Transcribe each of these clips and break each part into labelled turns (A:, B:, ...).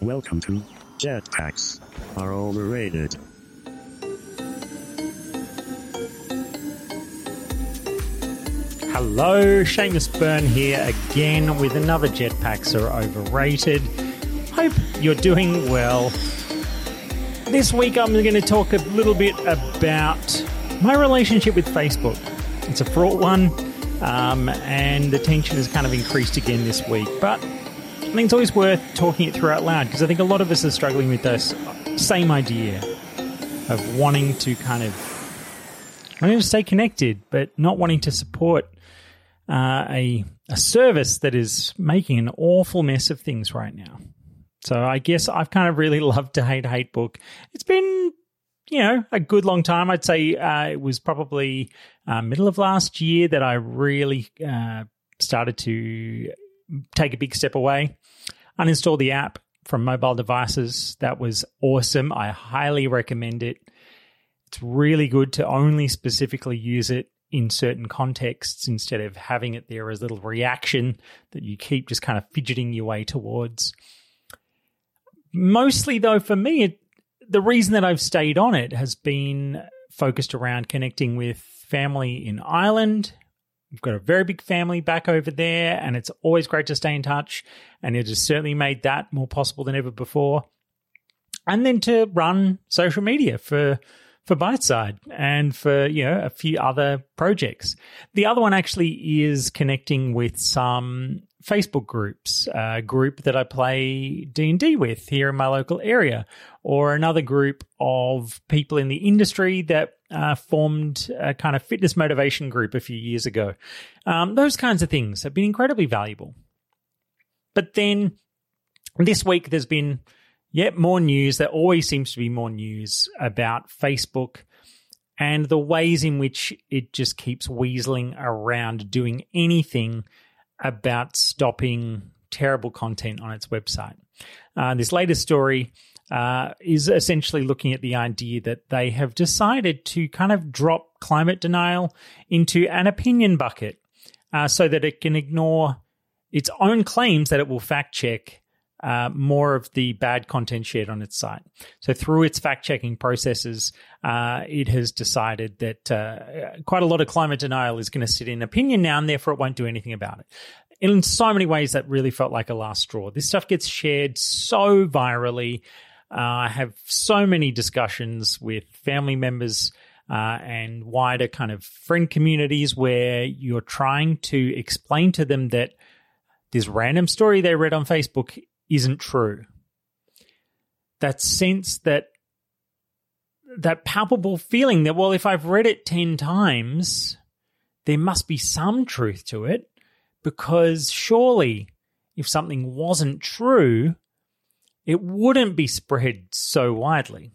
A: Welcome to Jetpacks are overrated.
B: Hello, Seamus Byrne here again with another Jetpacks are overrated. Hope you're doing well. This week I'm going to talk a little bit about my relationship with Facebook. It's a fraught one, um, and the tension has kind of increased again this week. But I think it's always worth talking it through out loud because I think a lot of us are struggling with this same idea of wanting to kind of wanting to stay connected, but not wanting to support uh, a a service that is making an awful mess of things right now. So I guess I've kind of really loved to hate hate book. It's been you know a good long time. I'd say uh, it was probably uh, middle of last year that I really uh, started to take a big step away, uninstall the app from mobile devices. That was awesome. I highly recommend it. It's really good to only specifically use it in certain contexts instead of having it there as a little reaction that you keep just kind of fidgeting your way towards. Mostly, though, for me, it, the reason that I've stayed on it has been focused around connecting with family in Ireland. We've got a very big family back over there, and it's always great to stay in touch. And it has certainly made that more possible than ever before. And then to run social media for for Biteside and for you know a few other projects. The other one actually is connecting with some Facebook groups, a group that I play D and D with here in my local area, or another group of people in the industry that uh, formed a kind of fitness motivation group a few years ago. Um, those kinds of things have been incredibly valuable. But then this week there's been yet more news. There always seems to be more news about Facebook and the ways in which it just keeps weaseling around doing anything about stopping terrible content on its website. Uh, this latest story uh, is essentially looking at the idea that they have decided to kind of drop climate denial into an opinion bucket uh, so that it can ignore its own claims that it will fact check uh, more of the bad content shared on its site. So through its fact checking processes, uh, it has decided that uh, quite a lot of climate denial is going to sit in opinion now, and therefore it won't do anything about it. In so many ways, that really felt like a last straw. This stuff gets shared so virally. Uh, I have so many discussions with family members. Uh, and wider kind of friend communities where you're trying to explain to them that this random story they read on Facebook isn't true. That sense that that palpable feeling that well if I've read it 10 times there must be some truth to it because surely if something wasn't true it wouldn't be spread so widely.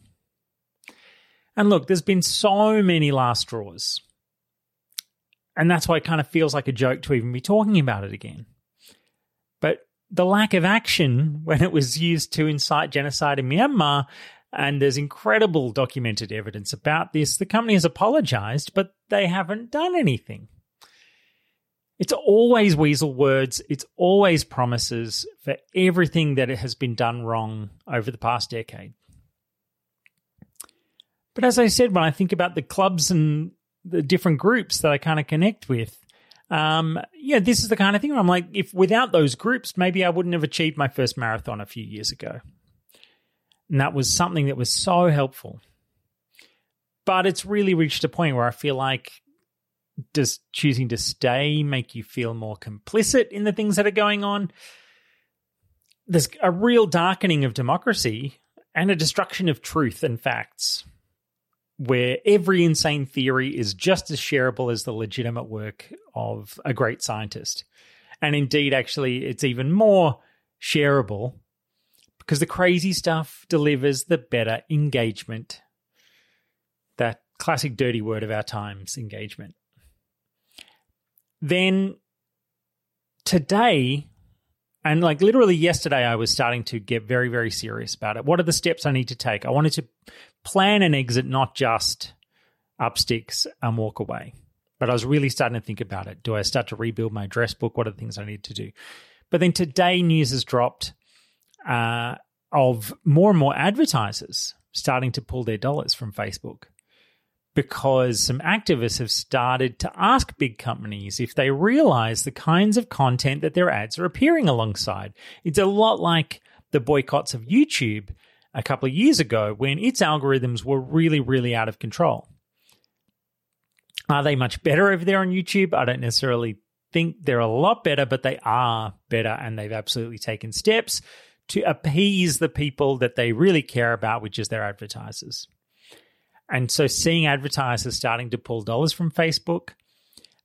B: And look, there's been so many last straws. And that's why it kind of feels like a joke to even be talking about it again. But the lack of action when it was used to incite genocide in Myanmar, and there's incredible documented evidence about this. The company has apologized, but they haven't done anything. It's always weasel words, it's always promises for everything that has been done wrong over the past decade. But as I said, when I think about the clubs and the different groups that I kind of connect with, Um, yeah, this is the kind of thing where I'm like, if without those groups, maybe I wouldn't have achieved my first marathon a few years ago. And that was something that was so helpful. But it's really reached a point where I feel like does choosing to stay make you feel more complicit in the things that are going on? There's a real darkening of democracy and a destruction of truth and facts where every insane theory is just as shareable as the legitimate work of a great scientist. And indeed, actually, it's even more shareable because the crazy stuff delivers the better engagement. That classic dirty word of our times engagement. Then today, and like literally yesterday, I was starting to get very, very serious about it. What are the steps I need to take? I wanted to plan an exit, not just up sticks and walk away. But I was really starting to think about it. Do I start to rebuild my address book? What are the things I need to do? But then today, news has dropped uh, of more and more advertisers starting to pull their dollars from Facebook because some activists have started to ask big companies if they realize the kinds of content that their ads are appearing alongside. It's a lot like the boycotts of YouTube a couple of years ago when its algorithms were really, really out of control. Are they much better over there on YouTube? I don't necessarily think they're a lot better, but they are better and they've absolutely taken steps to appease the people that they really care about, which is their advertisers. And so seeing advertisers starting to pull dollars from Facebook,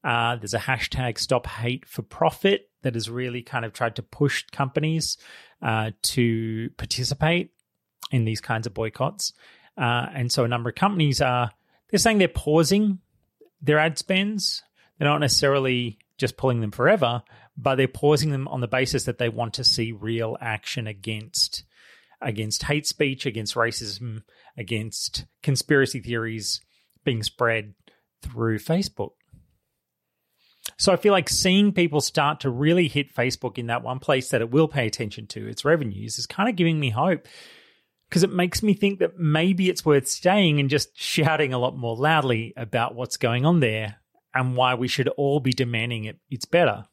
B: uh, there's a hashtag stop hate for profit that has really kind of tried to push companies uh, to participate in these kinds of boycotts. Uh, and so a number of companies are they're saying they're pausing their ad spends. They're not necessarily just pulling them forever, but they're pausing them on the basis that they want to see real action against against hate speech, against racism, against conspiracy theories being spread through Facebook. So I feel like seeing people start to really hit Facebook in that one place that it will pay attention to, its revenues, is kind of giving me hope because it makes me think that maybe it's worth staying and just shouting a lot more loudly about what's going on there and why we should all be demanding it. It's better.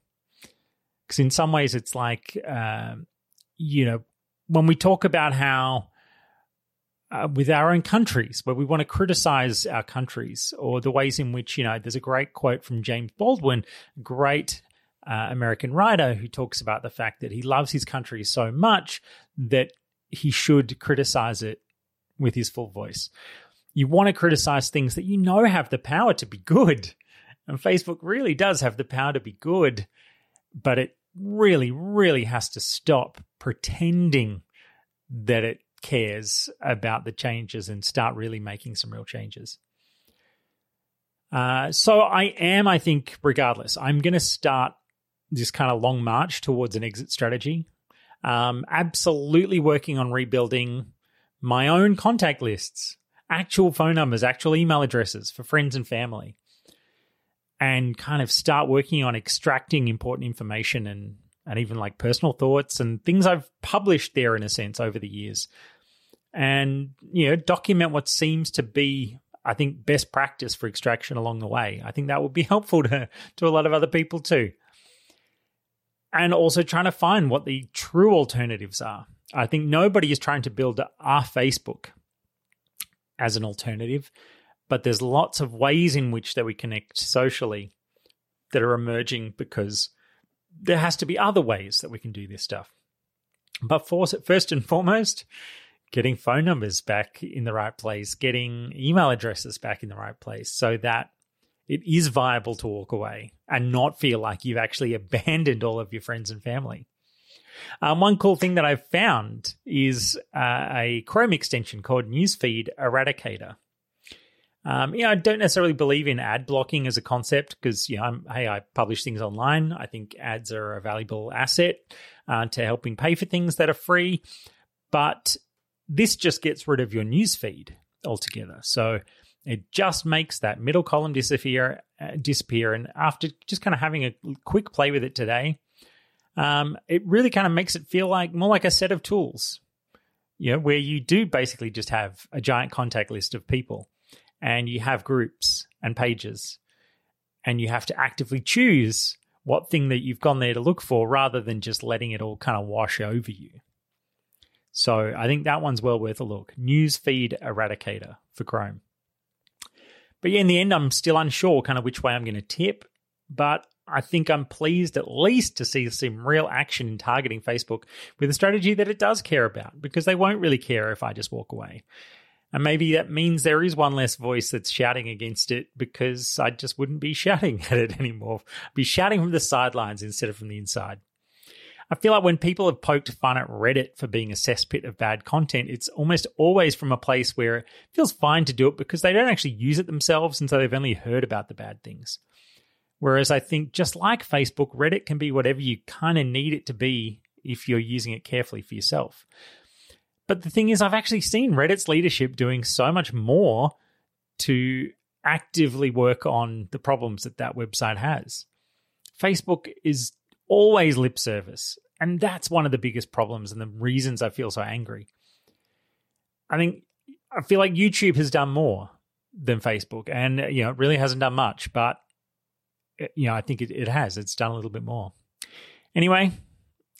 B: Because in some ways, it's like, uh, you know, when we talk about how uh, with our own countries, where we want to criticize our countries or the ways in which, you know, there's a great quote from James Baldwin, great uh, American writer, who talks about the fact that he loves his country so much that he should criticize it with his full voice. You want to criticize things that you know have the power to be good. And Facebook really does have the power to be good, but it really, really has to stop pretending that it cares about the changes and start really making some real changes. Uh, so I am, I think, regardless, I'm going to start this kind of long march towards an exit strategy. Um, absolutely working on rebuilding my own contact lists, actual phone numbers, actual email addresses for friends and family, and kind of start working on extracting important information and and even like personal thoughts and things I've published there in a sense over the years. And you know, document what seems to be I think best practice for extraction along the way. I think that would be helpful to to a lot of other people too and also trying to find what the true alternatives are. I think nobody is trying to build our Facebook as an alternative, but there's lots of ways in which that we connect socially that are emerging because there has to be other ways that we can do this stuff. But for, first and foremost, getting phone numbers back in the right place, getting email addresses back in the right place so that it is viable to walk away and not feel like you've actually abandoned all of your friends and family. Um, one cool thing that I've found is uh, a Chrome extension called Newsfeed Eradicator. Um, yeah, I don't necessarily believe in ad blocking as a concept because, you know, I'm, hey, I publish things online. I think ads are a valuable asset uh, to helping pay for things that are free. But this just gets rid of your newsfeed altogether. So it just makes that middle column disappear. Uh, disappear, and after just kind of having a quick play with it today, um, it really kind of makes it feel like more like a set of tools. Know, where you do basically just have a giant contact list of people, and you have groups and pages, and you have to actively choose what thing that you've gone there to look for rather than just letting it all kind of wash over you. So I think that one's well worth a look. Newsfeed Eradicator for Chrome. But yeah, in the end, I'm still unsure kind of which way I'm going to tip. But I think I'm pleased at least to see some real action in targeting Facebook with a strategy that it does care about because they won't really care if I just walk away. And maybe that means there is one less voice that's shouting against it because I just wouldn't be shouting at it anymore. I'd be shouting from the sidelines instead of from the inside. I feel like when people have poked fun at Reddit for being a cesspit of bad content, it's almost always from a place where it feels fine to do it because they don't actually use it themselves and so they've only heard about the bad things. Whereas I think just like Facebook, Reddit can be whatever you kind of need it to be if you're using it carefully for yourself. But the thing is, I've actually seen Reddit's leadership doing so much more to actively work on the problems that that website has. Facebook is always lip service. And that's one of the biggest problems and the reasons I feel so angry. I think I feel like YouTube has done more than Facebook and you know, it really hasn't done much, but you know, I think it, it has. It's done a little bit more. Anyway,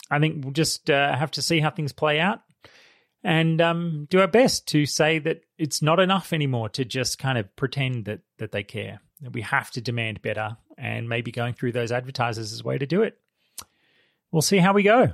B: I think we'll just uh, have to see how things play out and um, do our best to say that it's not enough anymore to just kind of pretend that that they care. That we have to demand better, and maybe going through those advertisers is a way to do it. We'll see how we go.